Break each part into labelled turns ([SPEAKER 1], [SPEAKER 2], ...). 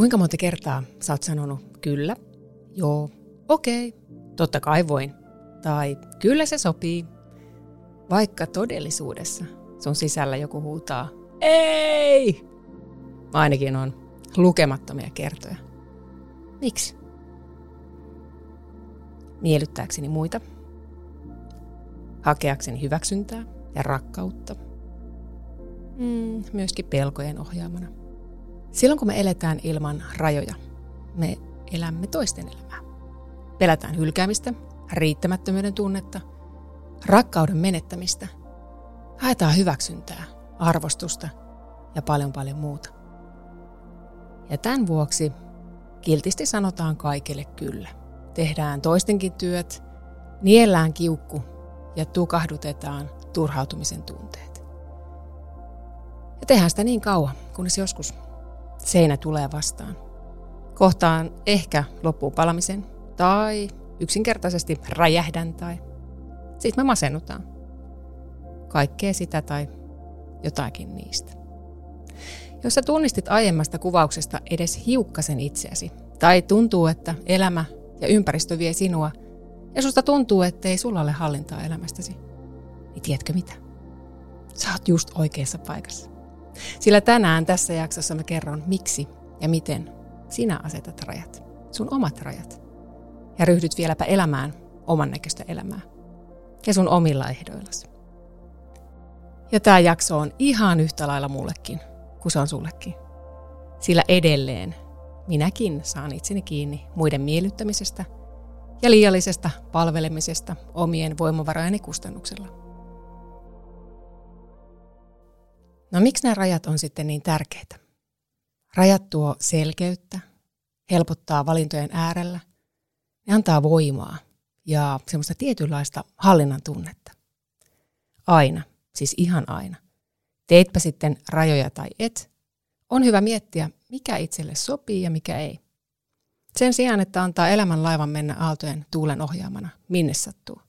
[SPEAKER 1] Kuinka monta kertaa sä oot sanonut kyllä, joo, okei, totta kai voin, tai kyllä se sopii, vaikka todellisuudessa sun sisällä joku huutaa, ei! Ainakin on lukemattomia kertoja. Miksi? Miellyttääkseni muita, hakeakseni hyväksyntää ja rakkautta, mm, myöskin pelkojen ohjaamana. Silloin kun me eletään ilman rajoja, me elämme toisten elämää. Pelätään hylkäämistä, riittämättömyyden tunnetta, rakkauden menettämistä, haetaan hyväksyntää, arvostusta ja paljon paljon muuta. Ja tämän vuoksi kiltisti sanotaan kaikille kyllä. Tehdään toistenkin työt, niellään kiukku ja tukahdutetaan turhautumisen tunteet. Ja tehdään sitä niin kauan, kunnes joskus seinä tulee vastaan. Kohtaan ehkä loppuun palamisen tai yksinkertaisesti räjähdän tai sitten me masennutaan. Kaikkea sitä tai jotakin niistä. Jos sä tunnistit aiemmasta kuvauksesta edes hiukkasen itseäsi, tai tuntuu, että elämä ja ympäristö vie sinua, ja susta tuntuu, että ei sulla ole hallintaa elämästäsi, niin tiedätkö mitä? Sä oot just oikeassa paikassa. Sillä tänään tässä jaksossa mä kerron, miksi ja miten sinä asetat rajat, sun omat rajat, ja ryhdyt vieläpä elämään oman näköistä elämää ja sun omilla ehdoillasi. Ja tämä jakso on ihan yhtä lailla mullekin kuin se on sullekin. Sillä edelleen minäkin saan itseni kiinni muiden miellyttämisestä ja liiallisesta palvelemisesta omien voimavarojeni kustannuksella. No miksi nämä rajat on sitten niin tärkeitä? Rajat tuo selkeyttä, helpottaa valintojen äärellä, ne antaa voimaa ja semmoista tietynlaista hallinnan tunnetta. Aina, siis ihan aina. Teitpä sitten rajoja tai et, on hyvä miettiä, mikä itselle sopii ja mikä ei. Sen sijaan, että antaa elämän laivan mennä aaltojen tuulen ohjaamana, minne sattuu.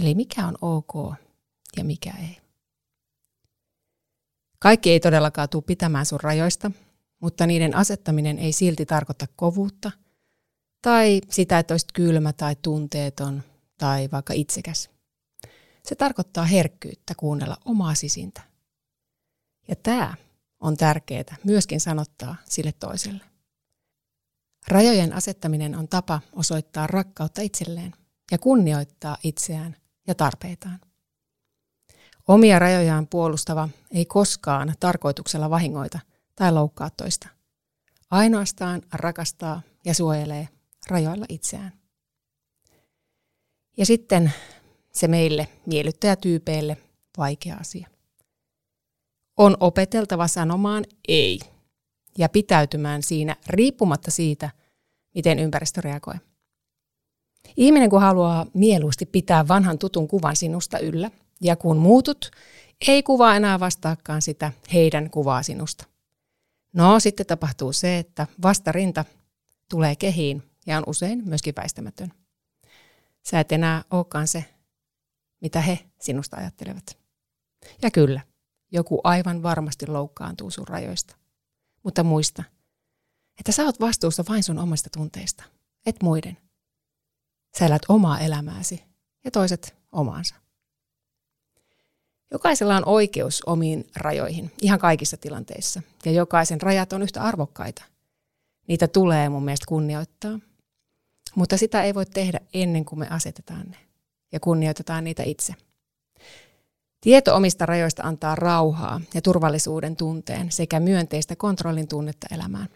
[SPEAKER 1] Eli mikä on ok ja mikä ei. Kaikki ei todellakaan tule pitämään sun rajoista, mutta niiden asettaminen ei silti tarkoita kovuutta tai sitä, että olisit kylmä tai tunteeton tai vaikka itsekäs. Se tarkoittaa herkkyyttä kuunnella omaa sisintä. Ja tämä on tärkeää myöskin sanottaa sille toiselle. Rajojen asettaminen on tapa osoittaa rakkautta itselleen ja kunnioittaa itseään ja tarpeitaan. Omia rajojaan puolustava ei koskaan tarkoituksella vahingoita tai loukkaa toista. Ainoastaan rakastaa ja suojelee rajoilla itseään. Ja sitten se meille miellyttäjätyypeille vaikea asia. On opeteltava sanomaan ei ja pitäytymään siinä riippumatta siitä, miten ympäristö reagoi. Ihminen kun haluaa mieluusti pitää vanhan tutun kuvan sinusta yllä, ja kun muutut, ei kuva enää vastaakaan sitä heidän kuvaa sinusta. No, sitten tapahtuu se, että vastarinta tulee kehiin ja on usein myöskin väistämätön. Sä et enää olekaan se, mitä he sinusta ajattelevat. Ja kyllä, joku aivan varmasti loukkaantuu sun rajoista. Mutta muista, että sä oot vastuussa vain sun omista tunteista, et muiden. Sä elät omaa elämääsi ja toiset omaansa. Jokaisella on oikeus omiin rajoihin, ihan kaikissa tilanteissa, ja jokaisen rajat on yhtä arvokkaita. Niitä tulee mun mielestä kunnioittaa, mutta sitä ei voi tehdä ennen kuin me asetetaan ne ja kunnioitetaan niitä itse. Tieto omista rajoista antaa rauhaa ja turvallisuuden tunteen sekä myönteistä kontrollin tunnetta elämään.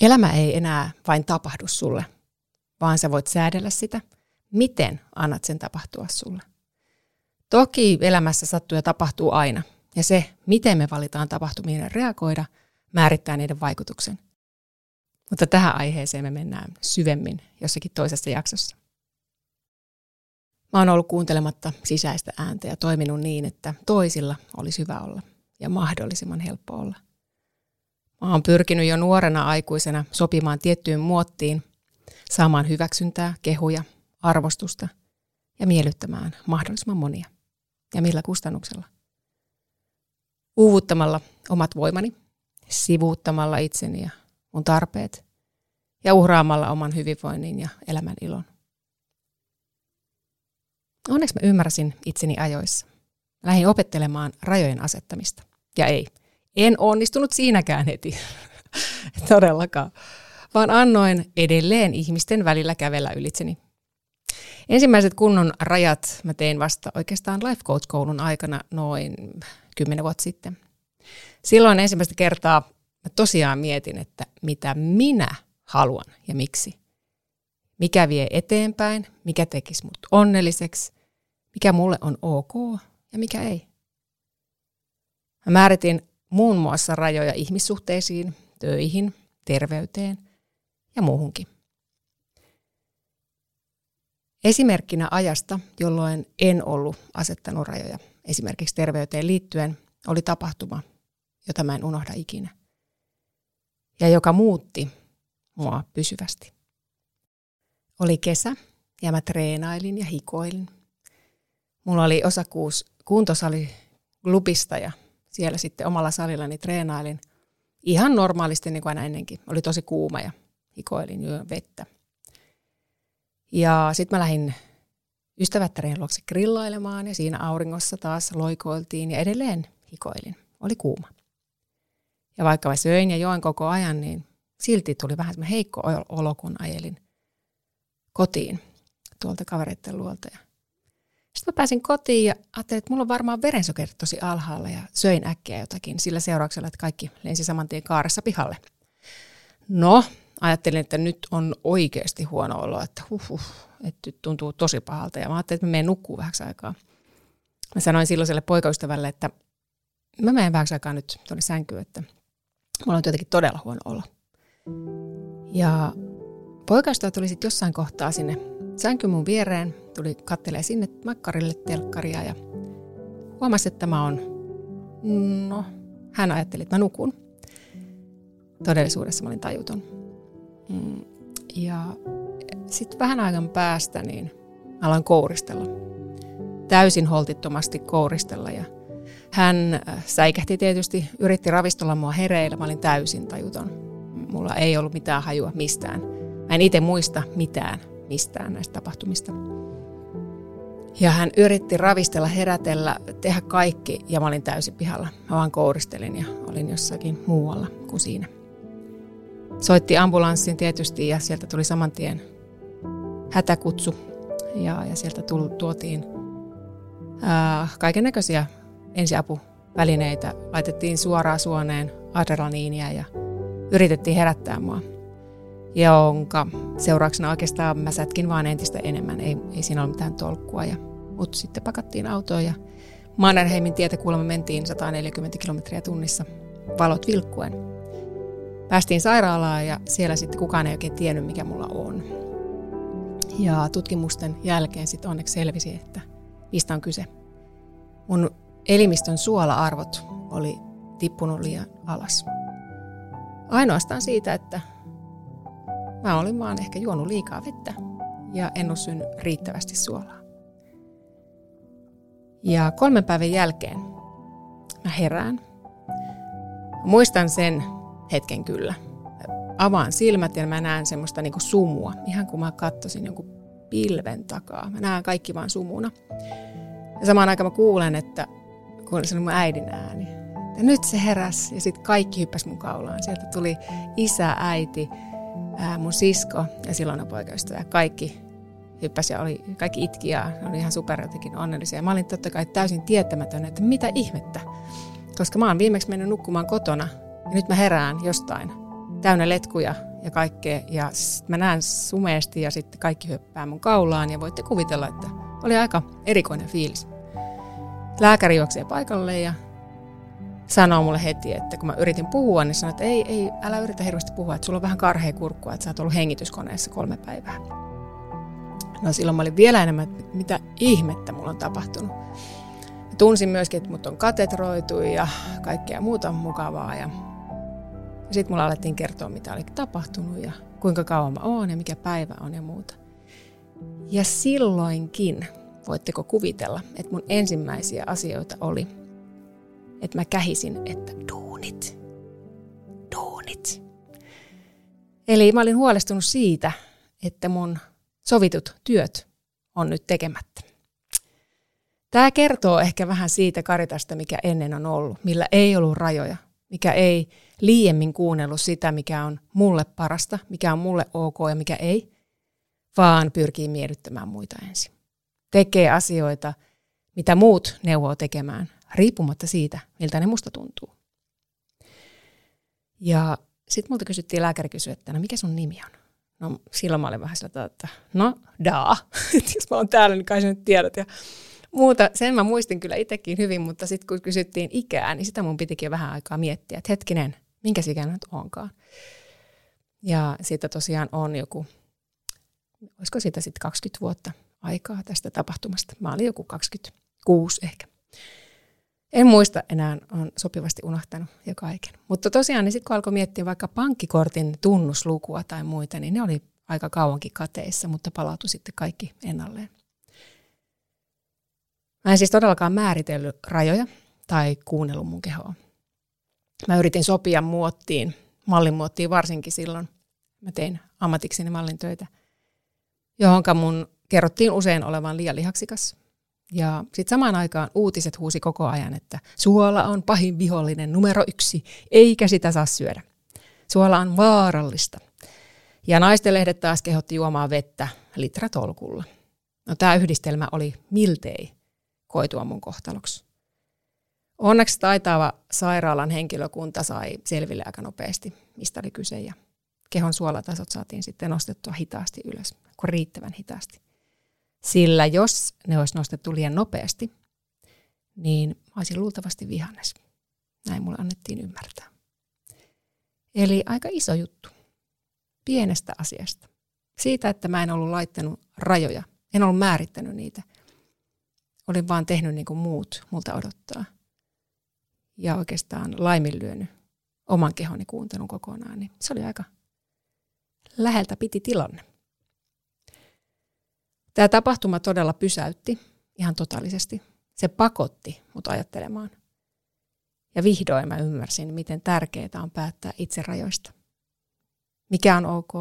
[SPEAKER 1] Elämä ei enää vain tapahdu sulle, vaan sä voit säädellä sitä, miten annat sen tapahtua sulle. Toki elämässä sattuu ja tapahtuu aina, ja se, miten me valitaan tapahtumien reagoida, määrittää niiden vaikutuksen. Mutta tähän aiheeseen me mennään syvemmin jossakin toisessa jaksossa. Mä oon ollut kuuntelematta sisäistä ääntä ja toiminut niin, että toisilla olisi hyvä olla ja mahdollisimman helppo olla. Mä oon pyrkinyt jo nuorena aikuisena sopimaan tiettyyn muottiin, saamaan hyväksyntää, kehuja, arvostusta ja miellyttämään mahdollisimman monia. Ja millä kustannuksella? Uuvuttamalla omat voimani sivuuttamalla itseni ja mun tarpeet ja uhraamalla oman hyvinvoinnin ja elämän ilon. Onneksi mä ymmärsin itseni ajoissa. Lähdin opettelemaan rajojen asettamista. Ja ei, en onnistunut siinäkään heti. Todellakaan. Vaan annoin edelleen ihmisten välillä kävellä ylitseni. Ensimmäiset kunnon rajat mä tein vasta oikeastaan Life Coach-koulun aikana noin kymmenen vuotta sitten. Silloin ensimmäistä kertaa mä tosiaan mietin, että mitä minä haluan ja miksi. Mikä vie eteenpäin, mikä tekisi mut onnelliseksi, mikä mulle on ok ja mikä ei. Mä määritin muun muassa rajoja ihmissuhteisiin, töihin, terveyteen ja muuhunkin. Esimerkkinä ajasta, jolloin en ollut asettanut rajoja esimerkiksi terveyteen liittyen, oli tapahtuma, jota mä en unohda ikinä. Ja joka muutti mua pysyvästi. Oli kesä ja mä treenailin ja hikoilin. Mulla oli osakuus kuntosali klubista ja siellä sitten omalla salillani treenailin ihan normaalisti niin kuin aina ennenkin. Oli tosi kuuma ja hikoilin jo vettä. Ja sitten mä lähdin ystävättärien luokse grillailemaan ja siinä auringossa taas loikoiltiin ja edelleen hikoilin. Oli kuuma. Ja vaikka mä söin ja join koko ajan, niin silti tuli vähän heikko olo, kun ajelin kotiin tuolta kavereiden luolta. Sitten mä pääsin kotiin ja ajattelin, että mulla on varmaan verensokerit tosi alhaalla ja söin äkkiä jotakin sillä seurauksella, että kaikki lensi saman tien kaaressa pihalle. No, ajattelin, että nyt on oikeasti huono olo, että huh, huh, että nyt tuntuu tosi pahalta. Ja mä ajattelin, että mä menen nukkuu vähäksi aikaa. Mä sanoin silloiselle poikaystävälle, että mä menen vähäksi aikaa nyt tuonne sänkyyn, että mulla on jotenkin todella huono olo. Ja poikaystävä tuli sitten jossain kohtaa sinne sänky mun viereen, tuli kattelee sinne makkarille telkkaria ja huomasi, että mä on, no, hän ajatteli, että mä nukun. Todellisuudessa mä olin tajuton. Mm, ja sitten vähän ajan päästä niin aloin kouristella. Täysin holtittomasti kouristella ja hän äh, säikähti tietysti, yritti ravistella mua hereillä, mä olin täysin tajuton. Mulla ei ollut mitään hajua mistään. Mä en itse muista mitään mistään näistä tapahtumista. Ja hän yritti ravistella, herätellä, tehdä kaikki ja mä olin täysin pihalla. Mä vaan kouristelin ja olin jossakin muualla kuin siinä. Soitti ambulanssin tietysti ja sieltä tuli saman tien hätäkutsu ja, ja sieltä tuli, tuotiin kaiken näköisiä ensiapuvälineitä. Laitettiin suoraan suoneen adrenaliinia ja yritettiin herättää mua jonka seurauksena oikeastaan mä sätkin vaan entistä enemmän. Ei, ei siinä ole mitään tolkkua. Ja, mutta sitten pakattiin autoon ja Mannerheimin tietä kuulemma mentiin 140 kilometriä tunnissa valot vilkkuen. Päästiin sairaalaan ja siellä sitten kukaan ei oikein tiennyt, mikä mulla on. Ja tutkimusten jälkeen sitten onneksi selvisi, että mistä on kyse. Mun elimistön suola-arvot oli tippunut liian alas. Ainoastaan siitä, että Mä olin vaan ehkä juonut liikaa vettä ja en ole syönyt riittävästi suolaa. Ja kolmen päivän jälkeen mä herään. Mä muistan sen hetken kyllä. Avaan silmät ja mä näen semmoista niinku sumua, ihan kuin mä katsoisin jonkun pilven takaa. Mä näen kaikki vaan sumuna. Ja samaan aikaan mä kuulen, että kun se mun äidin ääni. Ja nyt se heräs ja sitten kaikki hyppäs mun kaulaan. Sieltä tuli isä, äiti, ää, mun sisko ja silloin poikaystävä. Kaikki hyppäsi ja oli, kaikki itki ja oli ihan super jotenkin onnellisia. Mä olin totta kai täysin tietämätön, että mitä ihmettä. Koska mä oon viimeksi mennyt nukkumaan kotona ja nyt mä herään jostain täynnä letkuja ja kaikkea. Ja mä näen sumeesti ja sitten kaikki hyppää mun kaulaan ja voitte kuvitella, että oli aika erikoinen fiilis. Lääkäri juoksee paikalle ja sanoo mulle heti, että kun mä yritin puhua, niin sanoi, että ei, ei, älä yritä hirveästi puhua, että sulla on vähän karhea kurkkua, että sä oot ollut hengityskoneessa kolme päivää. No silloin mä olin vielä enemmän, että mitä ihmettä mulla on tapahtunut. Mä tunsin myöskin, että mut on katetroitu ja kaikkea muuta mukavaa. Ja, ja sitten mulla alettiin kertoa, mitä oli tapahtunut ja kuinka kauan mä oon ja mikä päivä on ja muuta. Ja silloinkin, voitteko kuvitella, että mun ensimmäisiä asioita oli – että mä kähisin, että duunit. miljoonit. Eli mä olin huolestunut siitä, että mun sovitut työt on nyt tekemättä. Tämä kertoo ehkä vähän siitä karitasta, mikä ennen on ollut, millä ei ollut rajoja, mikä ei liiemmin kuunnellut sitä, mikä on mulle parasta, mikä on mulle ok ja mikä ei, vaan pyrkii miellyttämään muita ensin. Tekee asioita, mitä muut neuvoo tekemään, riippumatta siitä, miltä ne musta tuntuu. Ja sitten multa kysyttiin, lääkäri kysyi, että no mikä sun nimi on? No silloin mä olin vähän sillä että no daa, jos mä oon täällä, niin kai sä nyt tiedät. Ja muuta, sen mä muistin kyllä itsekin hyvin, mutta sitten kun kysyttiin ikää, niin sitä mun pitikin vähän aikaa miettiä, että hetkinen, minkä ikäinen nyt onkaan. Ja siitä tosiaan on joku, olisiko siitä sitten 20 vuotta aikaa tästä tapahtumasta. Mä olin joku 26 ehkä. En muista enää, on sopivasti unohtanut jo kaiken. Mutta tosiaan, niin sitten kun alkoi miettiä vaikka pankkikortin tunnuslukua tai muita, niin ne oli aika kauankin kateissa, mutta palautui sitten kaikki ennalleen. Mä en siis todellakaan määritellyt rajoja tai kuunnellut mun kehoa. Mä yritin sopia muottiin, mallin muottiin varsinkin silloin. Mä tein ammatikseni mallin töitä, johonka mun kerrottiin usein olevan liian lihaksikas. Ja sitten samaan aikaan uutiset huusi koko ajan, että suola on pahin vihollinen numero yksi, eikä sitä saa syödä. Suola on vaarallista. Ja naistenlehdet taas kehotti juomaan vettä litratolkulla. No tämä yhdistelmä oli miltei koitua mun kohtaloksi. Onneksi taitava sairaalan henkilökunta sai selville aika nopeasti, mistä oli kyse, ja kehon suolatasot saatiin sitten nostettua hitaasti ylös, kun riittävän hitaasti. Sillä jos ne olisi nostettu liian nopeasti, niin olisin luultavasti vihannes. Näin mulle annettiin ymmärtää. Eli aika iso juttu. Pienestä asiasta. Siitä, että mä en ollut laittanut rajoja. En ollut määrittänyt niitä. Olin vaan tehnyt niin kuin muut multa odottaa. Ja oikeastaan laiminlyönyt oman kehoni kuuntelun kokonaan. Niin se oli aika läheltä piti tilanne. Tämä tapahtuma todella pysäytti ihan totaalisesti. Se pakotti mut ajattelemaan. Ja vihdoin mä ymmärsin, miten tärkeää on päättää itse rajoista. Mikä on ok,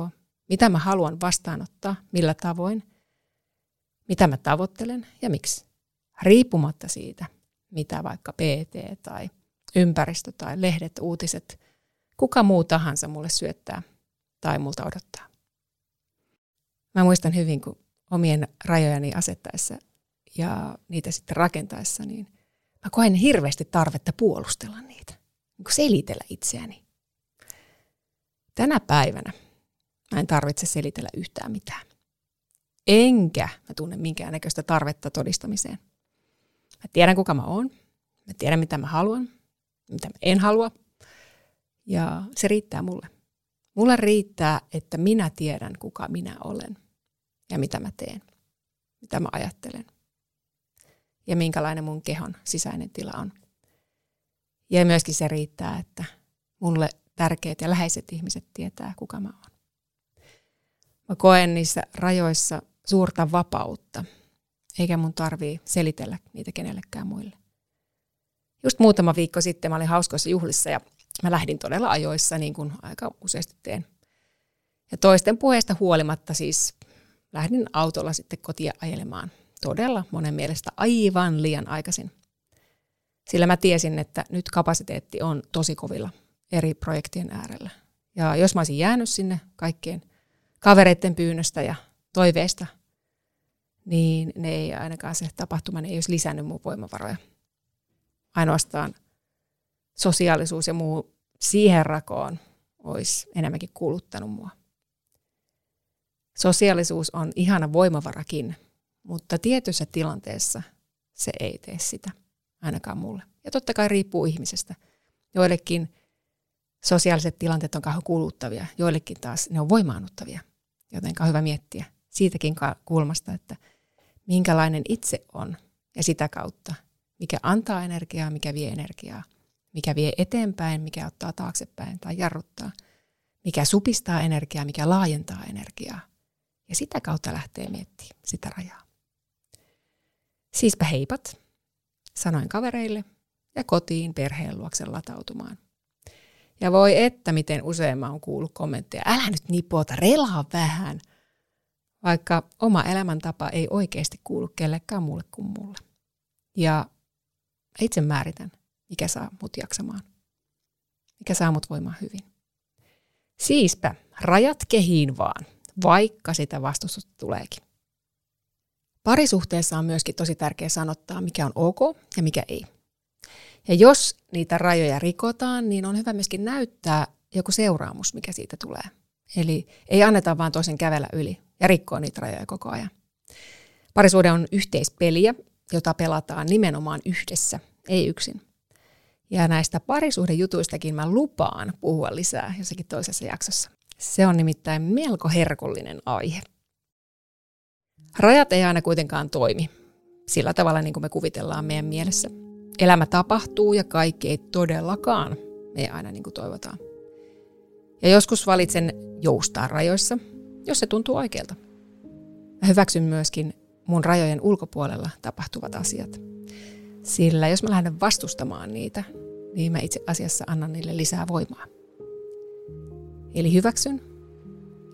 [SPEAKER 1] mitä mä haluan vastaanottaa, millä tavoin, mitä mä tavoittelen ja miksi. Riippumatta siitä, mitä vaikka PT tai ympäristö tai lehdet, uutiset, kuka muu tahansa mulle syöttää tai multa odottaa. Mä muistan hyvin, kun omien rajojani asettaessa ja niitä sitten rakentaessa, niin mä koen hirveästi tarvetta puolustella niitä, niin selitellä itseäni. Tänä päivänä mä en tarvitse selitellä yhtään mitään. Enkä mä tunne minkäännäköistä tarvetta todistamiseen. Mä tiedän, kuka mä oon. Mä tiedän, mitä mä haluan, mitä mä en halua. Ja se riittää mulle. Mulle riittää, että minä tiedän, kuka minä olen ja mitä mä teen, mitä mä ajattelen ja minkälainen mun kehon sisäinen tila on. Ja myöskin se riittää, että mulle tärkeät ja läheiset ihmiset tietää, kuka mä oon. Mä koen niissä rajoissa suurta vapautta, eikä mun tarvii selitellä niitä kenellekään muille. Just muutama viikko sitten mä olin hauskoissa juhlissa ja mä lähdin todella ajoissa, niin kuin aika useasti teen. Ja toisten puheesta huolimatta siis lähdin autolla sitten kotia ajelemaan todella monen mielestä aivan liian aikaisin. Sillä mä tiesin, että nyt kapasiteetti on tosi kovilla eri projektien äärellä. Ja jos mä olisin jäänyt sinne kaikkien kavereiden pyynnöstä ja toiveesta, niin ne ei ainakaan se tapahtuma ne ei olisi lisännyt mun voimavaroja. Ainoastaan sosiaalisuus ja muu siihen rakoon olisi enemmänkin kuluttanut mua. Sosiaalisuus on ihana voimavarakin, mutta tietyssä tilanteessa se ei tee sitä, ainakaan mulle. Ja totta kai riippuu ihmisestä. Joillekin sosiaaliset tilanteet on kauhean kuluttavia, joillekin taas ne on voimaannuttavia. Joten on hyvä miettiä siitäkin kulmasta, että minkälainen itse on ja sitä kautta, mikä antaa energiaa, mikä vie energiaa, mikä vie eteenpäin, mikä ottaa taaksepäin tai jarruttaa, mikä supistaa energiaa, mikä laajentaa energiaa – ja sitä kautta lähtee miettimään sitä rajaa. Siispä heipat, sanoin kavereille ja kotiin perheen luoksen latautumaan. Ja voi että, miten usein mä oon kuullut kommentteja, älä nyt nipota, relaa vähän. Vaikka oma elämäntapa ei oikeasti kuulu kellekään muulle kuin mulle. Ja itse määritän, mikä saa mut jaksamaan. Mikä saa mut voimaan hyvin. Siispä rajat kehiin vaan, vaikka sitä vastustusta tuleekin. Parisuhteessa on myöskin tosi tärkeää sanottaa, mikä on ok ja mikä ei. Ja jos niitä rajoja rikotaan, niin on hyvä myöskin näyttää joku seuraamus, mikä siitä tulee. Eli ei anneta vaan toisen kävellä yli ja rikkoa niitä rajoja koko ajan. Parisuhde on yhteispeliä, jota pelataan nimenomaan yhdessä, ei yksin. Ja näistä parisuhdejutuistakin mä lupaan puhua lisää jossakin toisessa jaksossa. Se on nimittäin melko herkullinen aihe. Rajat ei aina kuitenkaan toimi sillä tavalla, niin kuin me kuvitellaan meidän mielessä. Elämä tapahtuu ja kaikki ei todellakaan me aina niin kuin toivotaan. Ja joskus valitsen joustaa rajoissa, jos se tuntuu oikealta. Mä hyväksyn myöskin mun rajojen ulkopuolella tapahtuvat asiat. Sillä jos mä lähden vastustamaan niitä, niin mä itse asiassa annan niille lisää voimaa. Eli hyväksyn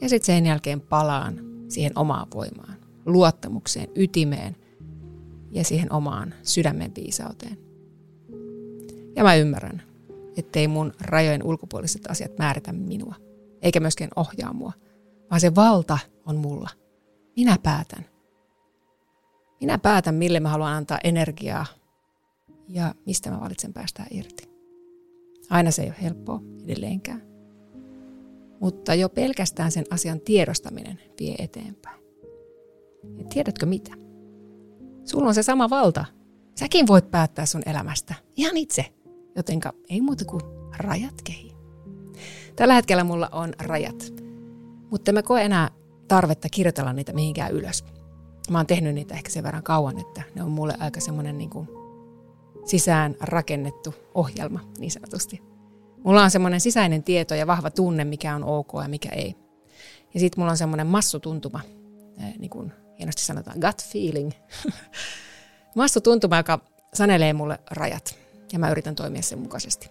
[SPEAKER 1] ja sitten sen jälkeen palaan siihen omaan voimaan, luottamukseen, ytimeen ja siihen omaan sydämen viisauteen. Ja mä ymmärrän, ettei mun rajojen ulkopuoliset asiat määritä minua, eikä myöskään ohjaa mua, vaan se valta on mulla. Minä päätän. Minä päätän, mille mä haluan antaa energiaa ja mistä mä valitsen päästää irti. Aina se ei ole helppoa edelleenkään. Mutta jo pelkästään sen asian tiedostaminen vie eteenpäin. Ja tiedätkö mitä? Sulla on se sama valta. Säkin voit päättää sun elämästä. Ihan itse. Jotenka ei muuta kuin rajat kehiin. Tällä hetkellä mulla on rajat. Mutta mä koe enää tarvetta kirjoitella niitä mihinkään ylös. Mä oon tehnyt niitä ehkä sen verran kauan, että ne on mulle aika semmoinen niin kuin sisään rakennettu ohjelma niin sanotusti. Mulla on semmoinen sisäinen tieto ja vahva tunne, mikä on ok ja mikä ei. Ja sitten mulla on semmoinen massutuntuma, niin kuin hienosti sanotaan, gut feeling. massutuntuma, joka sanelee mulle rajat ja mä yritän toimia sen mukaisesti.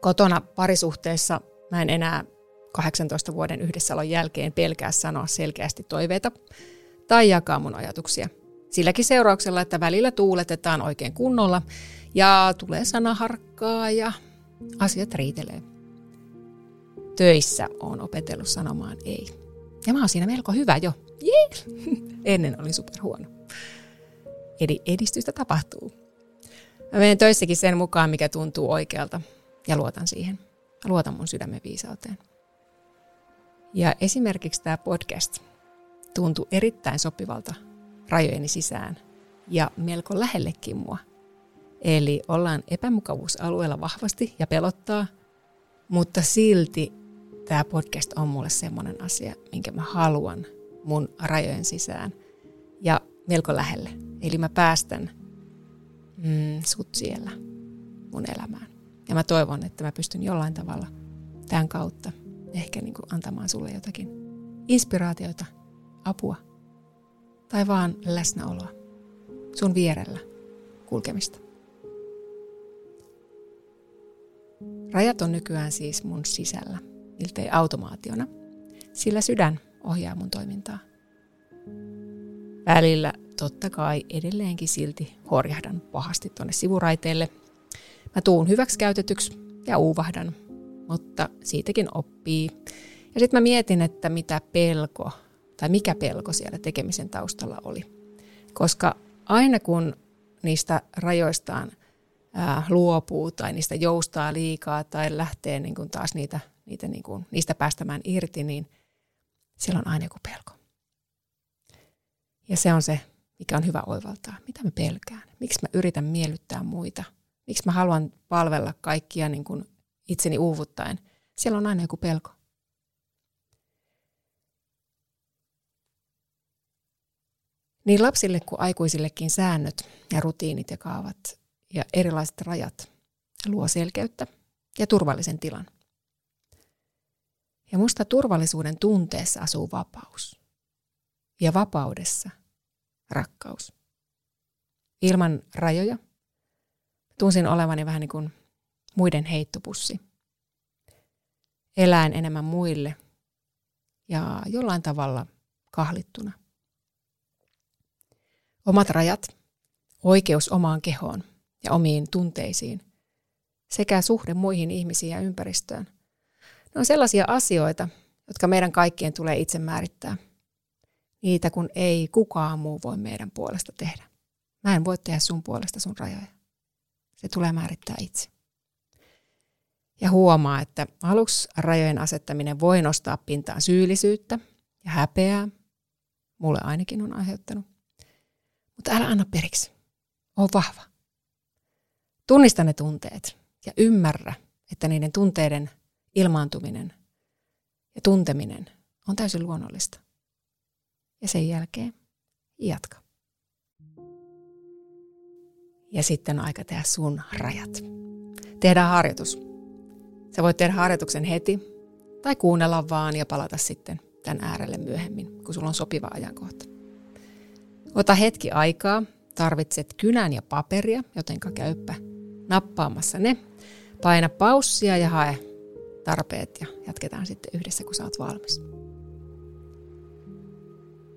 [SPEAKER 1] Kotona parisuhteessa mä en enää 18 vuoden yhdessäolon jälkeen pelkää sanoa selkeästi toiveita tai jakaa mun ajatuksia – Silläkin seurauksella, että välillä tuuletetaan oikein kunnolla ja tulee sanaharkkaa ja asiat riitelee. Töissä on opetellut sanomaan ei. Ja mä oon siinä melko hyvä jo. Jee! Ennen oli superhuono. Eli edistystä tapahtuu. Mä menen töissäkin sen mukaan, mikä tuntuu oikealta ja luotan siihen. Mä luotan mun sydämen viisauteen. Ja esimerkiksi tämä podcast tuntuu erittäin sopivalta rajojeni sisään ja melko lähellekin mua. Eli ollaan epämukavuusalueella vahvasti ja pelottaa, mutta silti tämä podcast on mulle semmoinen asia, minkä mä haluan mun rajojen sisään ja melko lähelle. Eli mä päästän mm, sut siellä mun elämään. Ja mä toivon, että mä pystyn jollain tavalla tämän kautta ehkä niin kuin antamaan sulle jotakin inspiraatioita, apua – tai vaan läsnäoloa, sun vierellä kulkemista. Rajat on nykyään siis mun sisällä, miltei automaationa, sillä sydän ohjaa mun toimintaa. Välillä totta kai edelleenkin silti horjahdan pahasti tuonne sivuraiteelle. Mä tuun hyväksi käytetyksi ja uuvahdan, mutta siitäkin oppii. Ja sitten mä mietin, että mitä pelko tai mikä pelko siellä tekemisen taustalla oli. Koska aina kun niistä rajoistaan ää, luopuu tai niistä joustaa liikaa tai lähtee niin kuin taas niitä, niitä niin kuin, niistä päästämään irti, niin siellä on aina joku pelko. Ja se on se, mikä on hyvä oivaltaa. Mitä mä pelkään? Miksi mä yritän miellyttää muita? Miksi mä haluan palvella kaikkia niin kuin itseni uuvuttaen? Siellä on aina joku pelko. Niin lapsille kuin aikuisillekin säännöt ja rutiinit ja kaavat ja erilaiset rajat luo selkeyttä ja turvallisen tilan. Ja musta turvallisuuden tunteessa asuu vapaus. Ja vapaudessa rakkaus. Ilman rajoja tunsin olevani vähän niin kuin muiden heittopussi, eläin enemmän muille ja jollain tavalla kahlittuna. Omat rajat, oikeus omaan kehoon ja omiin tunteisiin sekä suhde muihin ihmisiin ja ympäristöön. Ne on sellaisia asioita, jotka meidän kaikkien tulee itse määrittää. Niitä kun ei kukaan muu voi meidän puolesta tehdä. Mä en voi tehdä sun puolesta sun rajoja. Se tulee määrittää itse. Ja huomaa, että aluksi rajojen asettaminen voi nostaa pintaan syyllisyyttä ja häpeää. Mulle ainakin on aiheuttanut. Mutta älä anna periksi. Oo vahva. Tunnista ne tunteet ja ymmärrä, että niiden tunteiden ilmaantuminen ja tunteminen on täysin luonnollista. Ja sen jälkeen jatka. Ja sitten on aika tehdä sun rajat. Tehdään harjoitus. Sä voit tehdä harjoituksen heti tai kuunnella vaan ja palata sitten tämän äärelle myöhemmin, kun sulla on sopiva ajankohta. Ota hetki aikaa, tarvitset kynän ja paperia, jotenka käyppä nappaamassa ne. Paina paussia ja hae tarpeet ja jatketaan sitten yhdessä, kun oot valmis.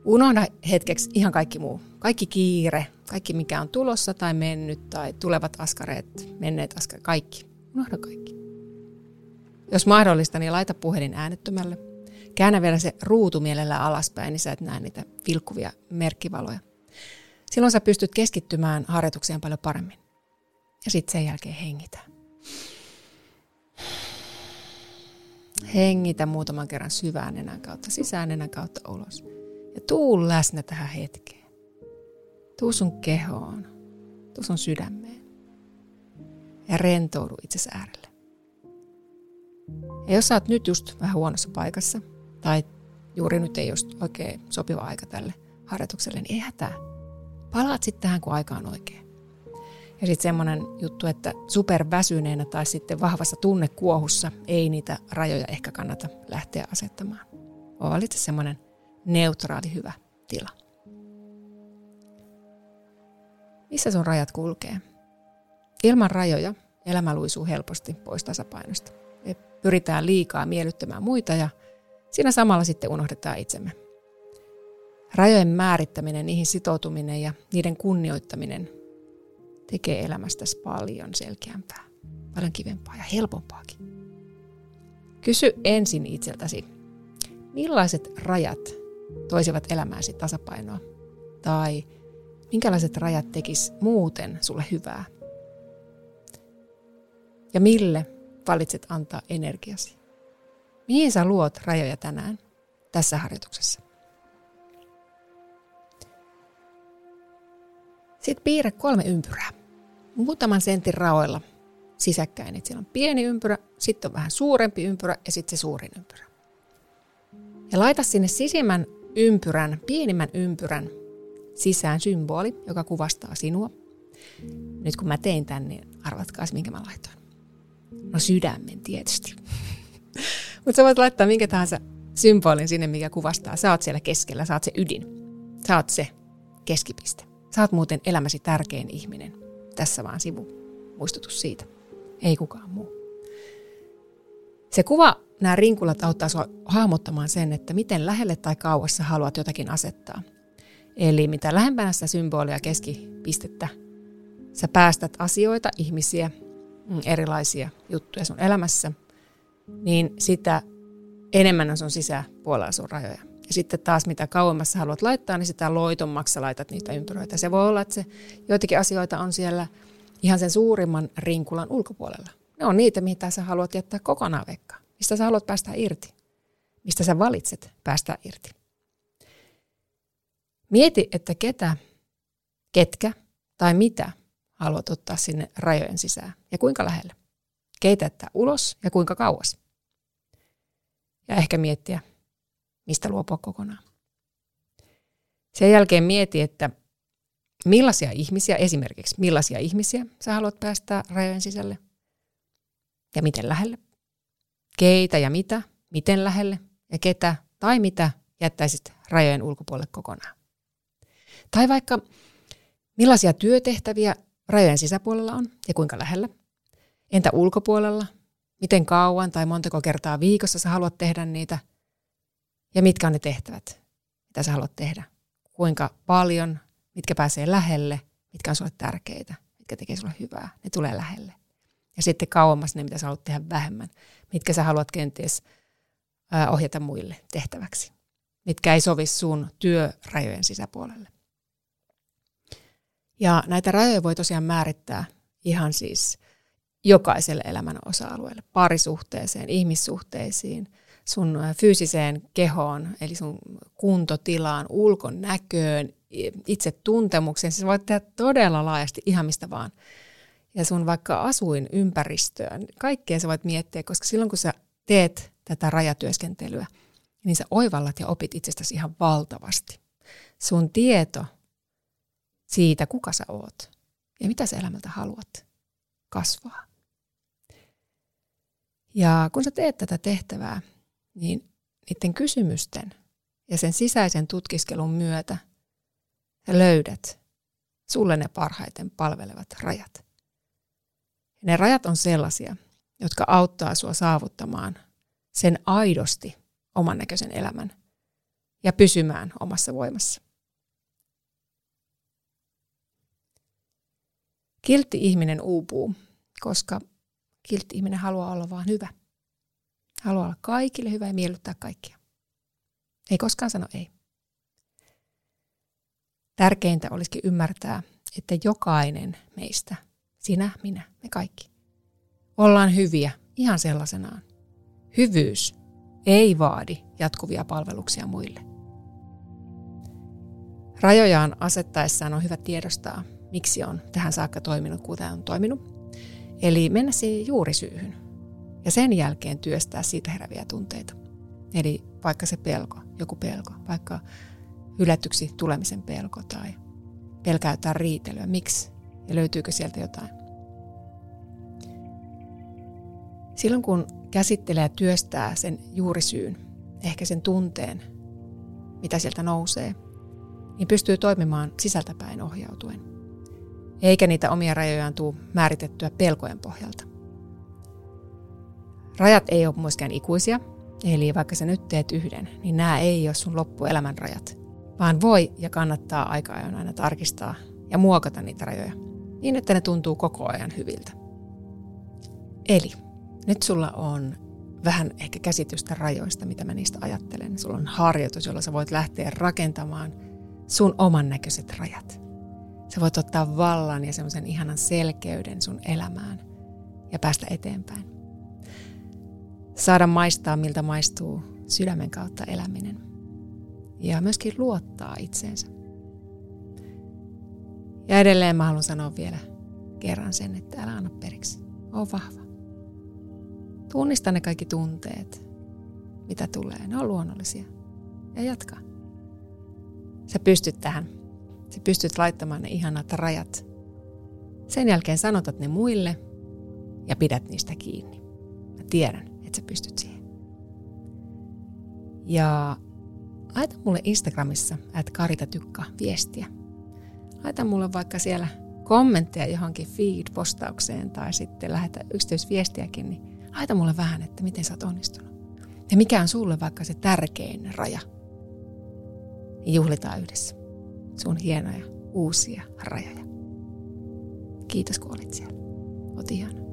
[SPEAKER 1] Unohda hetkeksi ihan kaikki muu. Kaikki kiire, kaikki mikä on tulossa tai mennyt tai tulevat askareet, menneet askareet, kaikki. Unohda kaikki. Jos mahdollista, niin laita puhelin äänettömälle. Käännä vielä se ruutu mielellä alaspäin, niin sä et näe niitä vilkkuvia merkkivaloja. Silloin sä pystyt keskittymään harjoitukseen paljon paremmin. Ja sitten sen jälkeen hengitä. Hengitä muutaman kerran syvään nenän kautta, sisään nenän kautta ulos. Ja tuu läsnä tähän hetkeen. Tuu sun kehoon. Tuu sun sydämeen. Ja rentoudu itsesi äärelle. Ja jos sä oot nyt just vähän huonossa paikassa, tai juuri nyt ei just oikein sopiva aika tälle harjoitukselle, niin ei hätää. Palaat sitten tähän, kun aika on oikein. Ja sitten semmoinen juttu, että superväsyneenä tai sitten vahvassa tunnekuohussa ei niitä rajoja ehkä kannata lähteä asettamaan. Valitse semmoinen neutraali hyvä tila. Missä sun rajat kulkee? Ilman rajoja elämä luisuu helposti pois tasapainosta. Me pyritään liikaa miellyttämään muita ja siinä samalla sitten unohdetaan itsemme. Rajojen määrittäminen, niihin sitoutuminen ja niiden kunnioittaminen tekee elämästäsi paljon selkeämpää, paljon kivempaa ja helpompaakin. Kysy ensin itseltäsi, millaiset rajat toisivat elämääsi tasapainoa? Tai minkälaiset rajat tekis muuten sulle hyvää? Ja mille valitset antaa energiasi? Mihin sä luot rajoja tänään tässä harjoituksessa? Sitten piirrä kolme ympyrää. Muutaman sentin raoilla sisäkkäin. Et siellä on pieni ympyrä, sitten on vähän suurempi ympyrä ja sitten se suurin ympyrä. Ja laita sinne sisimmän ympyrän, pienimmän ympyrän sisään symboli, joka kuvastaa sinua. Nyt kun mä tein tän, niin arvatkaa, minkä mä laitoin. No sydämen tietysti. Mutta sä voit laittaa minkä tahansa symbolin sinne, mikä kuvastaa. Sä oot siellä keskellä, sä oot se ydin. Sä oot se keskipiste. Oot muuten elämäsi tärkein ihminen. Tässä vaan sivu. Muistutus siitä. Ei kukaan muu. Se kuva, nämä rinkulat auttaa sinua hahmottamaan sen, että miten lähelle tai kauas sä haluat jotakin asettaa. Eli mitä lähempänä sitä symbolia keskipistettä, sä päästät asioita, ihmisiä, mm, erilaisia juttuja sun elämässä, niin sitä enemmän on sun sisäpuolella sun rajoja. Ja sitten taas mitä kauemmassa haluat laittaa, niin sitä loitommaksi laitat niitä ympyröitä. Se voi olla, että se joitakin asioita on siellä ihan sen suurimman rinkulan ulkopuolella. Ne on niitä, mitä sä haluat jättää kokonaan vekkaan. Mistä sä haluat päästä irti. Mistä sä valitset päästä irti. Mieti, että ketä, ketkä tai mitä haluat ottaa sinne rajojen sisään ja kuinka lähelle. Keitä ulos ja kuinka kauas. Ja ehkä miettiä, mistä luopua kokonaan. Sen jälkeen mieti, että millaisia ihmisiä, esimerkiksi millaisia ihmisiä sä haluat päästää rajojen sisälle ja miten lähelle. Keitä ja mitä, miten lähelle ja ketä tai mitä jättäisit rajojen ulkopuolelle kokonaan. Tai vaikka millaisia työtehtäviä rajojen sisäpuolella on ja kuinka lähellä. Entä ulkopuolella? miten kauan tai montako kertaa viikossa sä haluat tehdä niitä ja mitkä on ne tehtävät, mitä sä haluat tehdä. Kuinka paljon, mitkä pääsee lähelle, mitkä on sulle tärkeitä, mitkä tekee sulle hyvää, ne tulee lähelle. Ja sitten kauemmas ne, mitä sä haluat tehdä vähemmän, mitkä sä haluat kenties ohjata muille tehtäväksi, mitkä ei sovi sun työrajojen sisäpuolelle. Ja näitä rajoja voi tosiaan määrittää ihan siis jokaiselle elämän osa-alueelle, parisuhteeseen, ihmissuhteisiin, sun fyysiseen kehoon, eli sun kuntotilaan, ulkon näköön, itse tuntemukseen. Siis voit tehdä todella laajasti ihan mistä vaan. Ja sun vaikka asuin ympäristöön, kaikkea sä voit miettiä, koska silloin kun sä teet tätä rajatyöskentelyä, niin sä oivallat ja opit itsestäsi ihan valtavasti. Sun tieto siitä, kuka sä oot ja mitä sä elämältä haluat, kasvaa. Ja kun sä teet tätä tehtävää, niin niiden kysymysten ja sen sisäisen tutkiskelun myötä sä löydät sulle ne parhaiten palvelevat rajat. Ja ne rajat on sellaisia, jotka auttaa sua saavuttamaan sen aidosti oman näköisen elämän ja pysymään omassa voimassa. Kiltti ihminen uupuu, koska kiltti ihminen haluaa olla vain hyvä. Haluaa olla kaikille hyvä ja miellyttää kaikkia. Ei koskaan sano ei. Tärkeintä olisikin ymmärtää, että jokainen meistä, sinä, minä, me kaikki, ollaan hyviä ihan sellaisenaan. Hyvyys ei vaadi jatkuvia palveluksia muille. Rajojaan asettaessaan on hyvä tiedostaa, miksi on tähän saakka toiminut, kuten on toiminut. Eli mennä siihen juurisyyhyn ja sen jälkeen työstää siitä heräviä tunteita. Eli vaikka se pelko, joku pelko, vaikka hylätyksi tulemisen pelko tai pelkää jotain riitelyä, miksi ja löytyykö sieltä jotain. Silloin kun käsittelee ja työstää sen juurisyyn, ehkä sen tunteen, mitä sieltä nousee, niin pystyy toimimaan sisältäpäin ohjautuen. Eikä niitä omia rajojaan tuu määritettyä pelkojen pohjalta. Rajat ei ole myöskään ikuisia, eli vaikka sä nyt teet yhden, niin nämä ei ole sun loppuelämän rajat, vaan voi ja kannattaa aika ajoin aina tarkistaa ja muokata niitä rajoja niin, että ne tuntuu koko ajan hyviltä. Eli nyt sulla on vähän ehkä käsitystä rajoista, mitä mä niistä ajattelen. Sulla on harjoitus, jolla sä voit lähteä rakentamaan sun oman näköiset rajat. Sä voit ottaa vallan ja semmoisen ihanan selkeyden sun elämään ja päästä eteenpäin. Saada maistaa, miltä maistuu sydämen kautta eläminen. Ja myöskin luottaa itseensä. Ja edelleen mä haluan sanoa vielä kerran sen, että älä anna periksi. Oo vahva. Tunnista ne kaikki tunteet, mitä tulee. Ne on luonnollisia. Ja jatka. Sä pystyt tähän. Sä pystyt laittamaan ne ihanat rajat. Sen jälkeen sanotat ne muille ja pidät niistä kiinni. Mä tiedän, että sä pystyt siihen. Ja laita mulle Instagramissa, että Karita Tykka, viestiä. Laita mulle vaikka siellä kommentteja johonkin feed-postaukseen tai sitten lähetä yksityisviestiäkin, niin laita mulle vähän, että miten sä oot onnistunut. Ja mikä on sulle vaikka se tärkein raja. Juhlitaan yhdessä sun hienoja uusia rajoja. Kiitos kun olit siellä. Oot ihana.